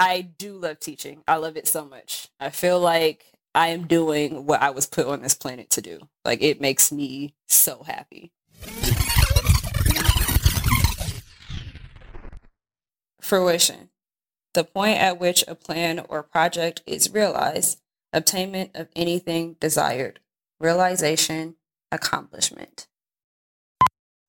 I do love teaching. I love it so much. I feel like I am doing what I was put on this planet to do. Like it makes me so happy. Fruition. The point at which a plan or project is realized, obtainment of anything desired, realization, accomplishment.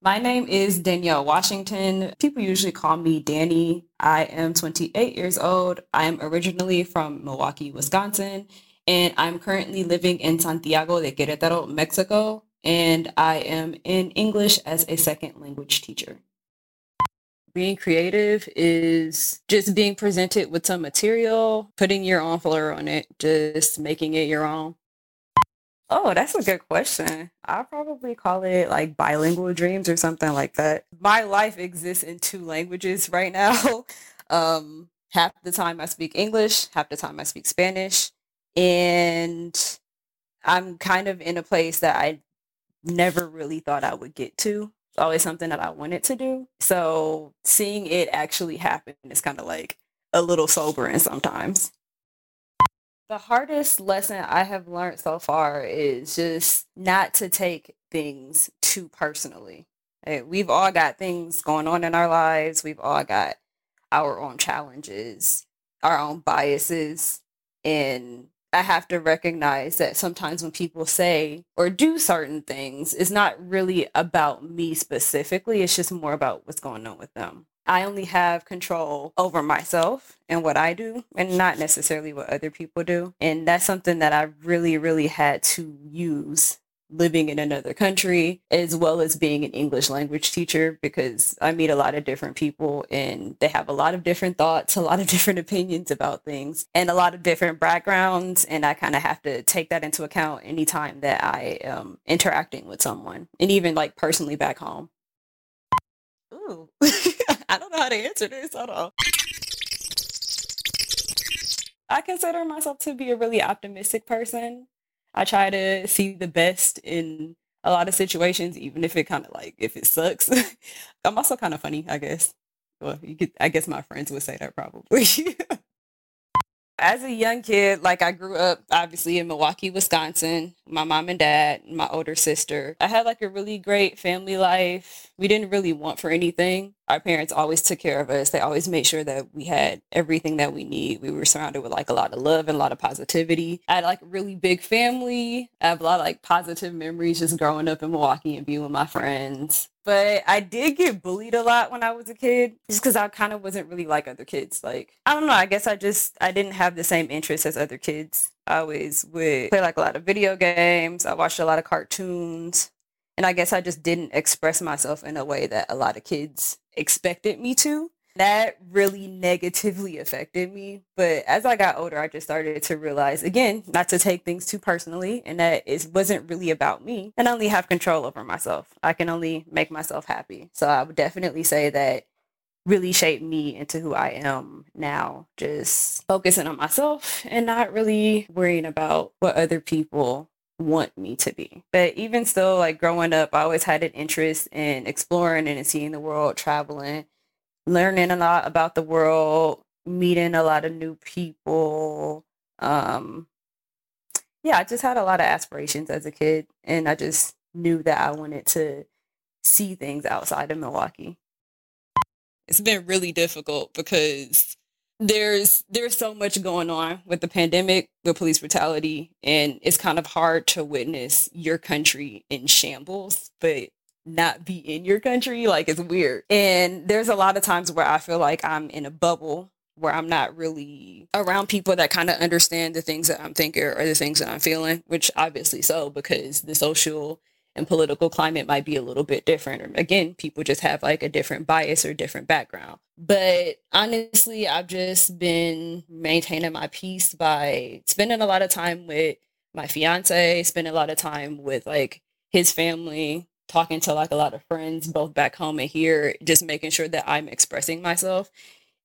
My name is Danielle Washington. People usually call me Danni. I am 28 years old. I am originally from Milwaukee, Wisconsin, and I'm currently living in Santiago de Querétaro, Mexico, and I am in English as a second language teacher. Being creative is just being presented with some material, putting your own flair on it, just making it your own. Oh, that's a good question. I probably call it like bilingual dreams or something like that. My life exists in two languages right now. Um, half the time I speak English, half the time I speak Spanish. And I'm kind of in a place that I never really thought I would get to. It's always something that I wanted to do. So seeing it actually happen is kind of like a little sobering sometimes. The hardest lesson I have learned so far is just not to take things too personally. Eh, we've all got things going on in our lives. We've all got our own challenges, our own biases. And I have to recognize that sometimes when people say or do certain things, it's not really about me specifically. It's just more about what's going on with them. I only have control over myself and what I do and not necessarily what other people do. And that's something that I really, really had to use living in another country as well as being an English language teacher because I meet a lot of different people and they have a lot of different thoughts, a lot of different opinions about things and a lot of different backgrounds and I kind of have to take that into account anytime that I am interacting with someone and even like personally back home. Ooh. I don't know how to answer this. Hold on. I consider myself to be a really optimistic person. I try to see the best in a lot of situations, even if it kind of like if it sucks. I'm also kind of funny, I guess. Well, you could, I guess my friends would say that probably. as a young kid, like I grew up obviously in Milwaukee, Wisconsin, my mom and dad, my older sister. I had like a really great family life. We didn't really want for anything. Our parents always took care of us. They always made sure that we had everything that we need. We were surrounded with like a lot of love and a lot of positivity. I had like a really big family. I have a lot of like positive memories just growing up in Milwaukee and being with my friends but I did get bullied a lot when I was a kid just because I kind of wasn't really like other kids. Like, I don't know. I guess I just, I didn't have the same interests as other kids. I always would play like a lot of video games. I watched a lot of cartoons. And I guess I just didn't express myself in a way that a lot of kids expected me to that really negatively affected me. But as I got older, I just started to realize again, not to take things too personally and that it wasn't really about me and I only have control over myself. I can only make myself happy. So I would definitely say that really shaped me into who I am now, just focusing on myself and not really worrying about what other people want me to be. But even still, like growing up, I always had an interest in exploring and seeing the world, traveling learning a lot about the world, meeting a lot of new people. Um, yeah, I just had a lot of aspirations as a kid, and I just knew that I wanted to see things outside of Milwaukee. It's been really difficult because there's there's so much going on with the pandemic, with police brutality, and it's kind of hard to witness your country in shambles, but not be in your country. Like it's weird. And there's a lot of times where I feel like I'm in a bubble where I'm not really around people that kind of understand the things that I'm thinking or the things that I'm feeling, which obviously so because the social and political climate might be a little bit different. Again, people just have like a different bias or different background. But honestly, I've just been maintaining my peace by spending a lot of time with my fiance, spending a lot of time with like his family, talking to like a lot of friends both back home and here just making sure that i'm expressing myself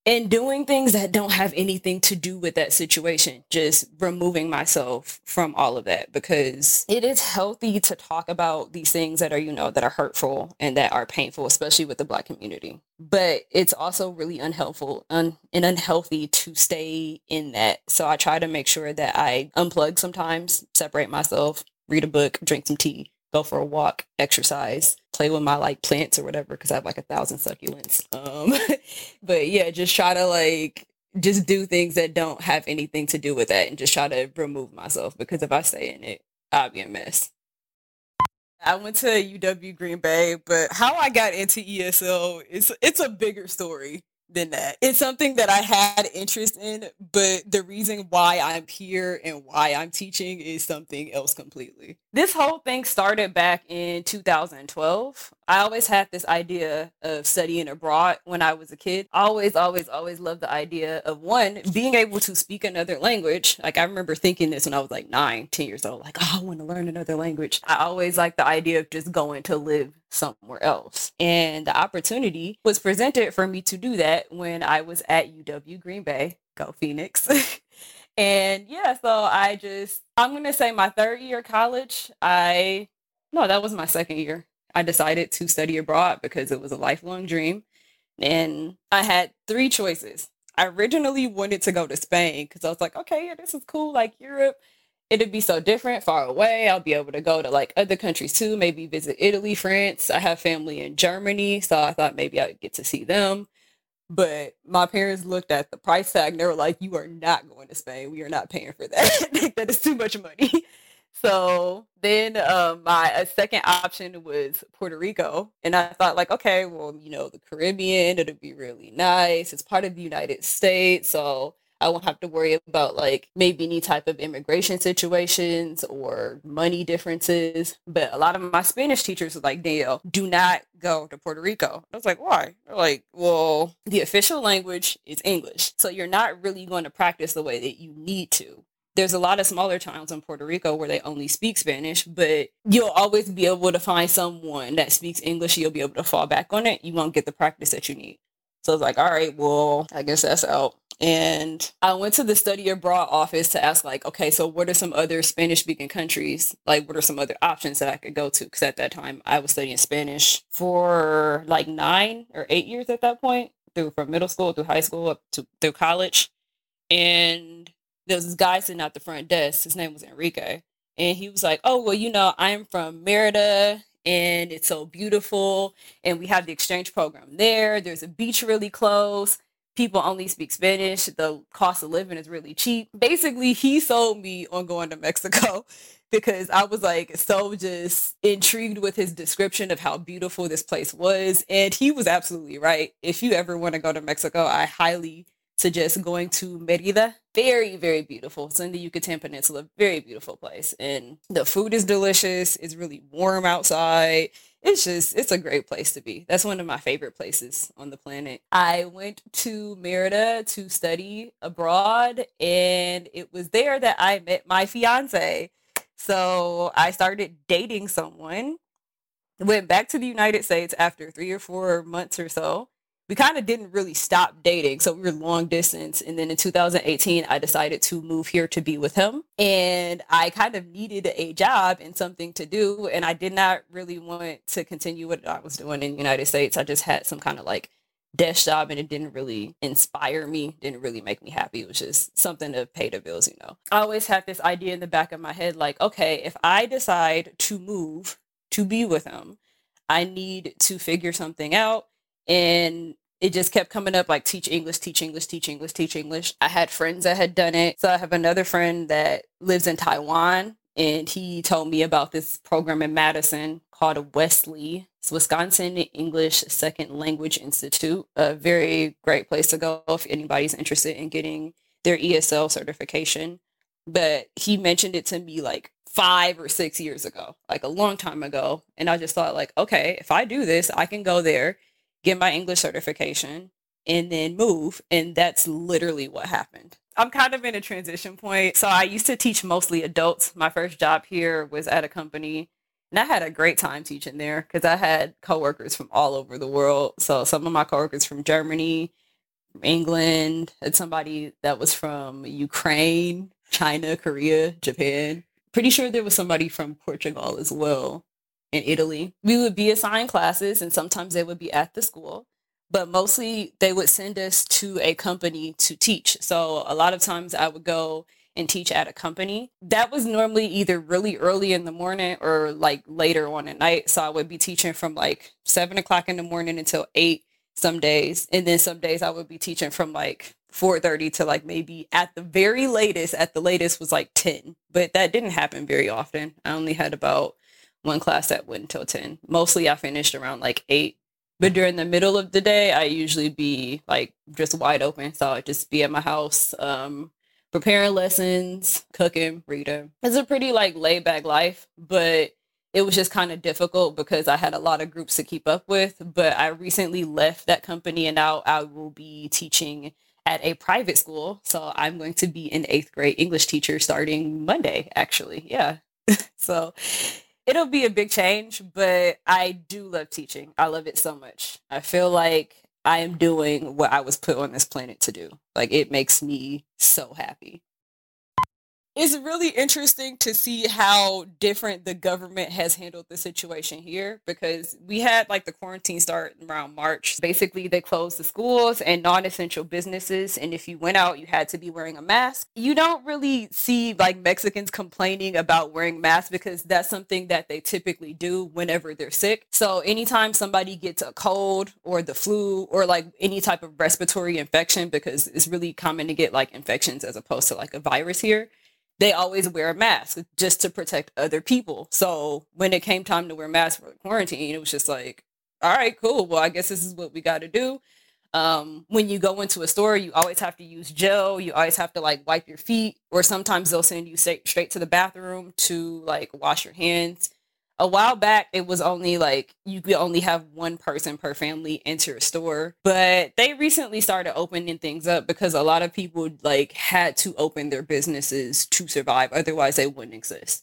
and doing things that don't have anything to do with that situation, just removing myself from all of that because it is healthy to talk about these things that are, you know, that are hurtful and that are painful, especially with the black community. But it's also really unhelpful un- and unhealthy to stay in that. So I try to make sure that I unplug sometimes, separate myself, read a book, drink some tea, go for a walk, exercise, play with my like plants or whatever because I have like a thousand succulents. Um, but yeah, just try to like just do things that don't have anything to do with that and just try to remove myself because if I stay in it, I'll be a mess. I went to UW Green Bay, but how I got into ESL is it's a bigger story than that. It's something that I had interest in, but the reason why I'm here and why I'm teaching is something else completely. This whole thing started back in 2012. I always had this idea of studying abroad when I was a kid. Always, always, always loved the idea of one, being able to speak another language. Like I remember thinking this when I was like nine, 10 years old, like, oh, I want to learn another language. I always liked the idea of just going to live somewhere else. And the opportunity was presented for me to do that when I was at UW Green Bay. Go Phoenix. and yeah, so I just, I'm going to say my third year college, I, no, that was my second year. I decided to study abroad because it was a lifelong dream. And I had three choices. I originally wanted to go to Spain because I was like, okay, yeah, this is cool, like Europe. It'd be so different, far away. I'll be able to go to like other countries too, maybe visit Italy, France. I have family in Germany, so I thought maybe I would get to see them. But my parents looked at the price tag and they were like, you are not going to Spain. We are not paying for that. that is too much money. So then um, my a second option was Puerto Rico. And I thought like, okay, well, you know, the Caribbean, it'll be really nice. It's part of the United States. So I won't have to worry about like maybe any type of immigration situations or money differences. But a lot of my Spanish teachers were like, Dale, do not go to Puerto Rico. I was like, why? They're like, well, the official language is English. So you're not really going to practice the way that you need to there's a lot of smaller towns in Puerto Rico where they only speak Spanish, but you'll always be able to find someone that speaks English. You'll be able to fall back on it. You won't get the practice that you need. So it's like, all right, well, I guess that's out. And I went to the study abroad office to ask, like, okay, so what are some other Spanish speaking countries? Like, what are some other options that I could go to? Because at that time, I was studying Spanish for like nine or eight years at that point, through from middle school through high school up to through college. And there was this guy sitting at the front desk. His name was Enrique. And he was like, oh, well, you know, I'm from Merida and it's so beautiful. And we have the exchange program there. There's a beach really close. People only speak Spanish. The cost of living is really cheap. Basically, he sold me on going to Mexico because I was like so just intrigued with his description of how beautiful this place was. And he was absolutely right. If you ever want to go to Mexico, I highly suggest going to Merida. Very, very beautiful. It's in the Yucatan Peninsula. Very beautiful place. And the food is delicious. It's really warm outside. It's just, it's a great place to be. That's one of my favorite places on the planet. I went to Merida to study abroad, and it was there that I met my fiance. So I started dating someone. Went back to the United States after three or four months or so we kind of didn't really stop dating. So we were long distance. And then in 2018, I decided to move here to be with him. And I kind of needed a job and something to do. And I did not really want to continue what I was doing in the United States. I just had some kind of like desk job and it didn't really inspire me, didn't really make me happy. It was just something to pay the bills, you know. I always had this idea in the back of my head like, okay, if I decide to move to be with him, I need to figure something out and it just kept coming up like teach English, teach English, teach English, teach English. I had friends that had done it. So I have another friend that lives in Taiwan and he told me about this program in Madison called WESLI. It's Wisconsin English Second Language Institute. A very great place to go if anybody's interested in getting their ESL certification. But he mentioned it to me like five or six years ago, like a long time ago. And I just thought like, okay, if I do this, I can go there get my English certification, and then move. And that's literally what happened. I'm kind of in a transition point. So I used to teach mostly adults. My first job here was at a company and I had a great time teaching there because I had coworkers from all over the world. So some of my coworkers from Germany, from England, and somebody that was from Ukraine, China, Korea, Japan. Pretty sure there was somebody from Portugal as well, in Italy. We would be assigned classes, and sometimes they would be at the school, but mostly they would send us to a company to teach. So a lot of times I would go and teach at a company. That was normally either really early in the morning or like later on at night. So I would be teaching from like seven o'clock in the morning until eight some days. And then some days I would be teaching from like 4.30 to like maybe at the very latest, at the latest was like 10. But that didn't happen very often. I only had about one class that went until 10. Mostly I finished around like 8. But during the middle of the day, I usually be like just wide open. So I'd just be at my house, um, preparing lessons, cooking, reading. It's a pretty like laid back life, but it was just kind of difficult because I had a lot of groups to keep up with. But I recently left that company and now I will be teaching at a private school. So I'm going to be an eighth grade English teacher starting Monday, actually. Yeah. so it'll be a big change, but I do love teaching. I love it so much. I feel like I am doing what I was put on this planet to do. Like it makes me so happy it's really interesting to see how different the government has handled the situation here because we had like the quarantine start around March. Basically, they closed the schools and non-essential businesses and if you went out, you had to be wearing a mask. You don't really see like Mexicans complaining about wearing masks because that's something that they typically do whenever they're sick. So, anytime somebody gets a cold or the flu or like any type of respiratory infection because it's really common to get like infections as opposed to like a virus here they always wear a mask just to protect other people. So when it came time to wear masks for quarantine, it was just like, all right, cool. Well, I guess this is what we got to do. Um, when you go into a store, you always have to use gel. You always have to like wipe your feet, or sometimes they'll send you straight, straight to the bathroom to like wash your hands a while back it was only like you could only have one person per family enter a store but they recently started opening things up because a lot of people like had to open their businesses to survive otherwise they wouldn't exist.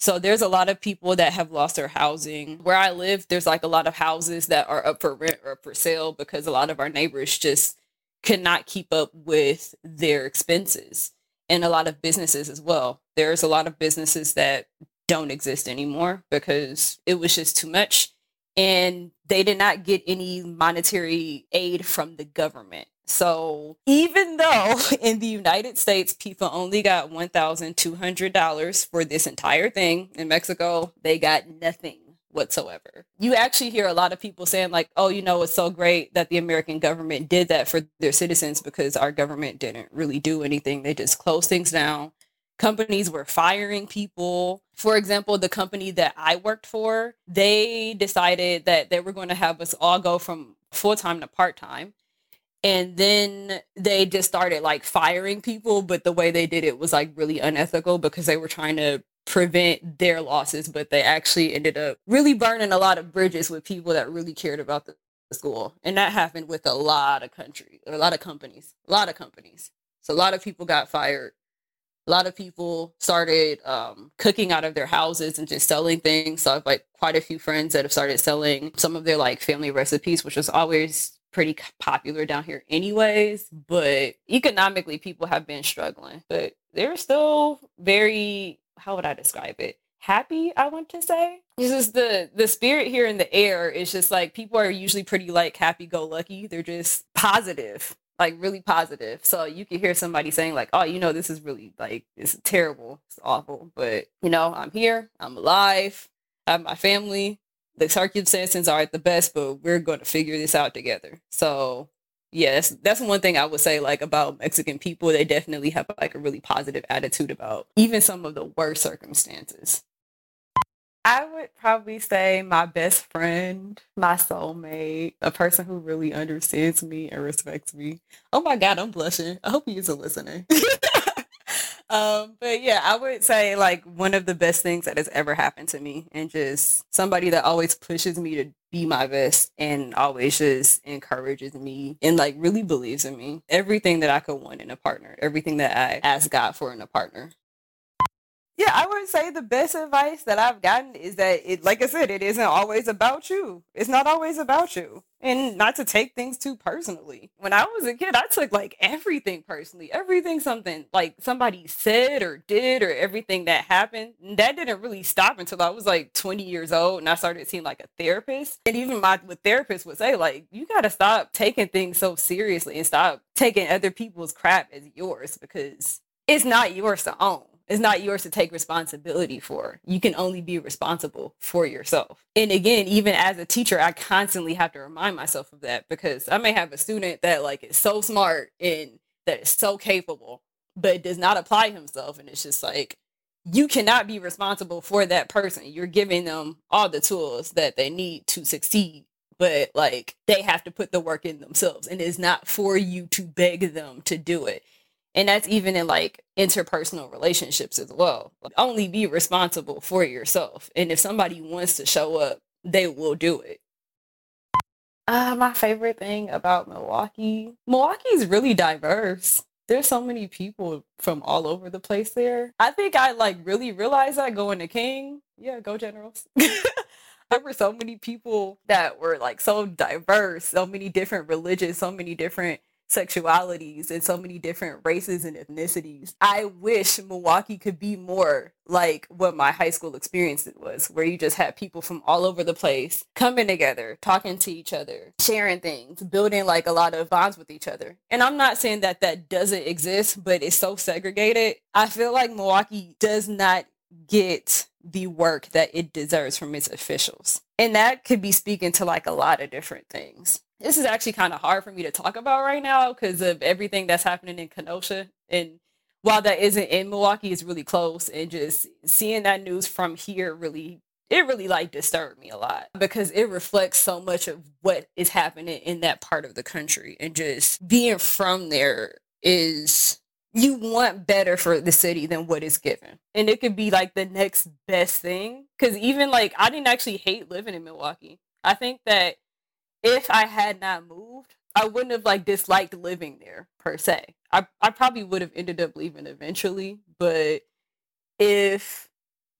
So there's a lot of people that have lost their housing. Where i live there's like a lot of houses that are up for rent or for sale because a lot of our neighbors just could not keep up with their expenses and a lot of businesses as well. There's a lot of businesses that don't exist anymore because it was just too much. And they did not get any monetary aid from the government. So even though in the United States, people only got $1,200 for this entire thing, in Mexico, they got nothing whatsoever. You actually hear a lot of people saying like, oh, you know, it's so great that the American government did that for their citizens because our government didn't really do anything. They just closed things down companies were firing people. For example, the company that I worked for, they decided that they were going to have us all go from full time to part time. And then they just started like firing people, but the way they did it was like really unethical because they were trying to prevent their losses, but they actually ended up really burning a lot of bridges with people that really cared about the school. And that happened with a lot of countries, a lot of companies, a lot of companies. So a lot of people got fired a lot of people started um, cooking out of their houses and just selling things. So I've like quite a few friends that have started selling some of their like family recipes, which was always pretty popular down here anyways. But economically, people have been struggling, but they're still very, how would I describe it? happy i want to say this is the the spirit here in the air is just like people are usually pretty like happy go lucky they're just positive like really positive. So you could hear somebody saying like, "Oh, you know, this is really like it's terrible, it's awful," but you know, I'm here, I'm alive, I have my family. The circumstances aren't the best, but we're going to figure this out together. So yes, that's one thing I would say like about Mexican people. They definitely have like a really positive attitude about even some of the worst circumstances. I would probably say my best friend, my soulmate, a person who really understands me and respects me. Oh my God, I'm blushing. I hope he isn't listening. um, but yeah, I would say like one of the best things that has ever happened to me and just somebody that always pushes me to be my best and always just encourages me and like really believes in me. Everything that I could want in a partner, everything that I ask God for in a partner. Yeah, I would say the best advice that I've gotten is that it, like I said, it isn't always about you. It's not always about you. And not to take things too personally. When I was a kid, I took like everything personally. Everything something like somebody said or did or everything that happened. And that didn't really stop until I was like 20 years old and I started seeing like a therapist. And even my what therapist would say, like, you gotta stop taking things so seriously and stop taking other people's crap as yours because it's not yours to own it's not yours to take responsibility for. You can only be responsible for yourself. And again, even as a teacher, I constantly have to remind myself of that because I may have a student that like is so smart and that is so capable, but does not apply himself. And it's just like, you cannot be responsible for that person. You're giving them all the tools that they need to succeed, but like they have to put the work in themselves. And it's not for you to beg them to do it and that's even in like interpersonal relationships as well. Only be responsible for yourself. And if somebody wants to show up they will do it. Uh, my favorite thing about milwaukee milwaukee is really diverse. There's so many people from all over the place there. I think i like really realized that going to king. Yeah go generals. There were so many people that were like so diverse so many different religions so many different sexualities and so many different races and ethnicities. I wish Milwaukee could be more like what my high school experience was, where you just had people from all over the place coming together, talking to each other, sharing things, building like a lot of bonds with each other. And I'm not saying that that doesn't exist, but it's so segregated. I feel like Milwaukee does not get the work that it deserves from its officials. And that could be speaking to like a lot of different things this is actually kind of hard for me to talk about right now because of everything that's happening in Kenosha. And while that isn't in Milwaukee, it's really close. And just seeing that news from here really, it really like disturbed me a lot because it reflects so much of what is happening in that part of the country. And just being from there is you want better for the city than what is given. And it could be like the next best thing. Cause even like I didn't actually hate living in Milwaukee. I think that if I had not moved, I wouldn't have like disliked living there per se. I, I probably would have ended up leaving eventually, but if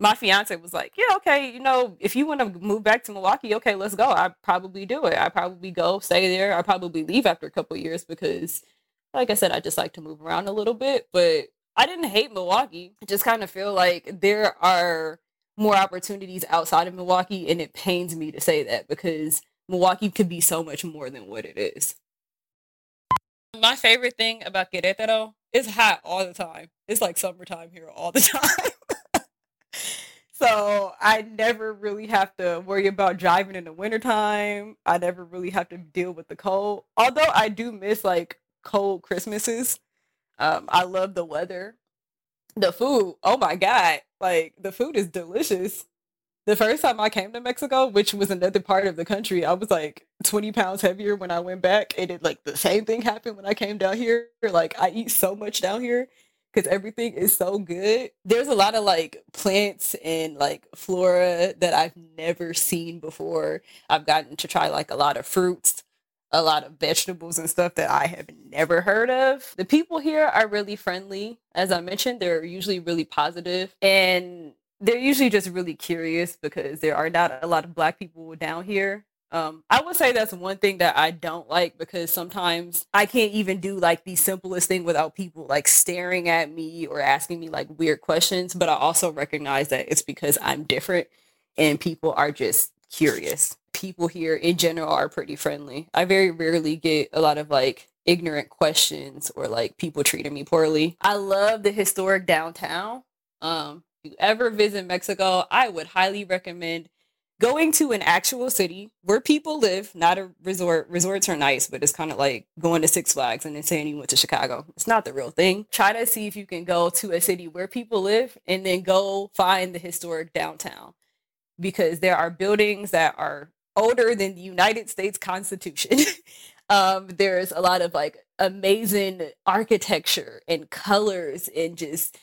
my fiance was like, yeah, okay, you know, if you want to move back to Milwaukee, okay, let's go. I probably do it. I probably go stay there. I probably leave after a couple years because, like I said, I just like to move around a little bit. But I didn't hate Milwaukee. I just kind of feel like there are more opportunities outside of Milwaukee, and it pains me to say that because Milwaukee could be so much more than what it is. My favorite thing about Querétaro is hot all the time. It's like summertime here all the time. so I never really have to worry about driving in the wintertime. I never really have to deal with the cold. Although I do miss like cold Christmases. Um, I love the weather. The food, oh my God. Like the food is delicious the first time I came to Mexico, which was another part of the country, I was like 20 pounds heavier when I went back. And it like the same thing happened when I came down here. Like I eat so much down here because everything is so good. There's a lot of like plants and like flora that I've never seen before. I've gotten to try like a lot of fruits, a lot of vegetables and stuff that I have never heard of. The people here are really friendly. As I mentioned, they're usually really positive and they're usually just really curious because there are not a lot of black people down here. Um, I would say that's one thing that I don't like because sometimes I can't even do like the simplest thing without people like staring at me or asking me like weird questions. But I also recognize that it's because I'm different and people are just curious. People here in general are pretty friendly. I very rarely get a lot of like ignorant questions or like people treating me poorly. I love the historic downtown. Um, you ever visit Mexico, I would highly recommend going to an actual city where people live, not a resort. Resorts are nice, but it's kind of like going to Six Flags and then saying you went to Chicago. It's not the real thing. Try to see if you can go to a city where people live and then go find the historic downtown because there are buildings that are older than the United States Constitution. um, there's a lot of like amazing architecture and colors and just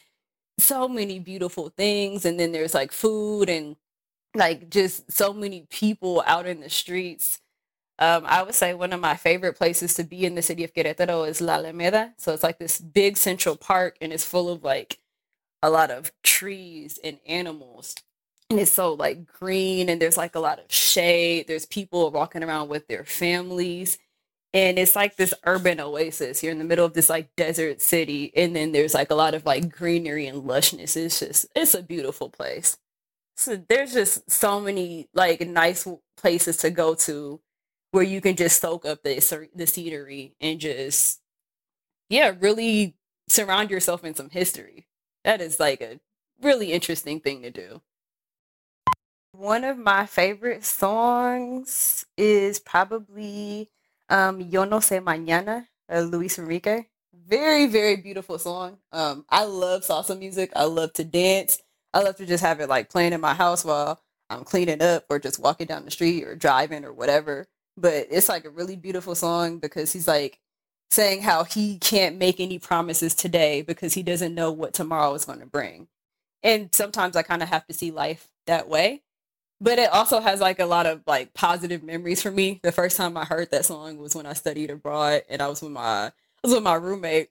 so many beautiful things and then there's like food and like just so many people out in the streets. Um, I would say one of my favorite places to be in the city of Querétaro is La Alameda. So it's like this big central park and it's full of like a lot of trees and animals and it's so like green and there's like a lot of shade. There's people walking around with their families and it's like this urban oasis. You're in the middle of this like desert city and then there's like a lot of like greenery and lushness. It's just it's a beautiful place. So there's just so many like nice places to go to where you can just soak up the the scenery and just yeah really surround yourself in some history. That is like a really interesting thing to do. One of my favorite songs is probably um, Yo No Sé Mañana, uh, Luis Enrique. Very, very beautiful song. Um, I love salsa music. I love to dance. I love to just have it like playing in my house while I'm cleaning up or just walking down the street or driving or whatever. But it's like a really beautiful song because he's like saying how he can't make any promises today because he doesn't know what tomorrow is going to bring. And sometimes I kind of have to see life that way but it also has like a lot of like positive memories for me. The first time I heard that song was when I studied abroad and I was with my I was with my roommate.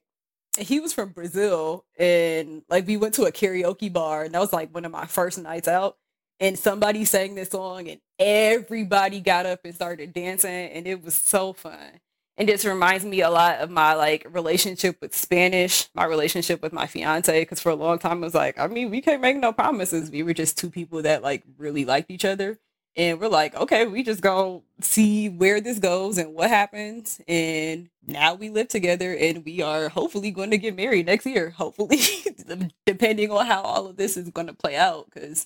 He was from Brazil and like we went to a karaoke bar and that was like one of my first nights out and somebody sang this song and everybody got up and started dancing and it was so fun and this reminds me a lot of my like relationship with Spanish, my relationship with my fiance. Because for a long time, it was like, I mean, we can't make no promises. We were just two people that like really liked each other, and we're like, okay, we just go see where this goes and what happens. And now we live together, and we are hopefully going to get married next year. Hopefully, depending on how all of this is going to play out, because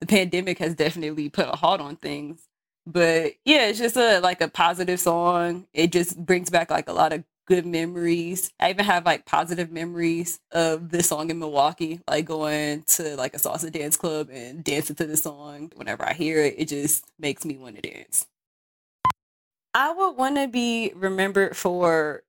the pandemic has definitely put a halt on things but yeah, it's just a like a positive song. It just brings back like a lot of good memories. I even have like positive memories of this song in Milwaukee, like going to like a salsa dance club and dancing to the song. Whenever I hear it, it just makes me want to dance. I would want to be remembered for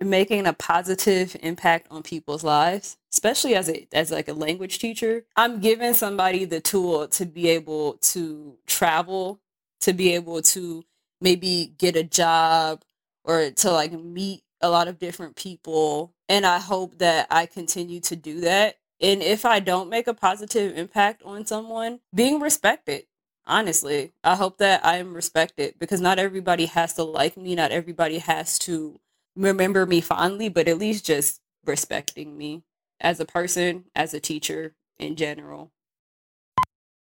making a positive impact on people's lives, especially as a as like a language teacher. I'm giving somebody the tool to be able to travel to be able to maybe get a job or to like meet a lot of different people. And I hope that I continue to do that. And if I don't make a positive impact on someone, being respected. Honestly, I hope that I am respected because not everybody has to like me. Not everybody has to remember me fondly, but at least just respecting me as a person, as a teacher in general.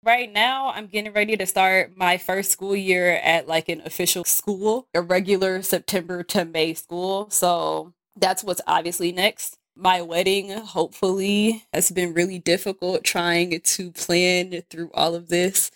Right now, I'm getting ready to start my first school year at like an official school, a regular September to May school. So that's what's obviously next. My wedding, hopefully, has been really difficult trying to plan through all of this.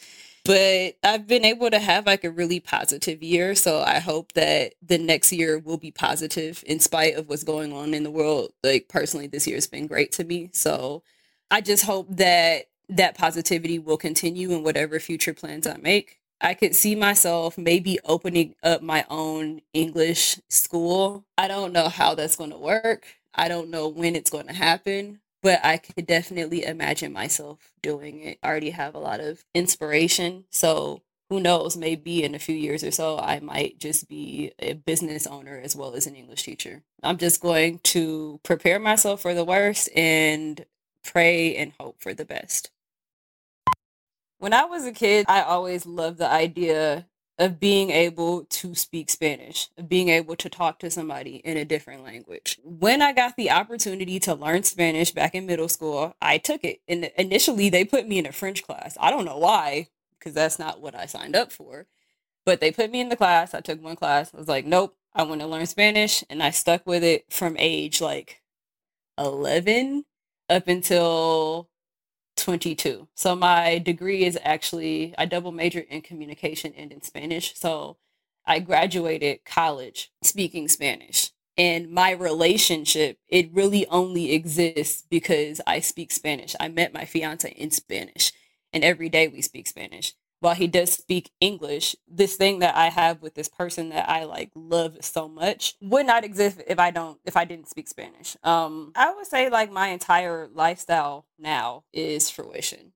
But I've been able to have like a really positive year. So I hope that the next year will be positive in spite of what's going on in the world. Like, personally, this year has been great to me. So I just hope that that positivity will continue in whatever future plans I make. I could see myself maybe opening up my own English school. I don't know how that's going to work. I don't know when it's going to happen, but I could definitely imagine myself doing it. I already have a lot of inspiration. So who knows, maybe in a few years or so, I might just be a business owner as well as an English teacher. I'm just going to prepare myself for the worst and pray and hope for the best. When I was a kid, I always loved the idea of being able to speak Spanish, of being able to talk to somebody in a different language. When I got the opportunity to learn Spanish back in middle school, I took it. And initially, they put me in a French class. I don't know why, because that's not what I signed up for. But they put me in the class. I took one class. I was like, nope, I want to learn Spanish. And I stuck with it from age like 11 up until 22. So my degree is actually, I double majored in communication and in Spanish. So I graduated college speaking Spanish. And my relationship, it really only exists because I speak Spanish. I met my fiance in Spanish, and every day we speak Spanish while he does speak English, this thing that I have with this person that I like love so much would not exist if I don't if I didn't speak Spanish. Um I would say like my entire lifestyle now is fruition.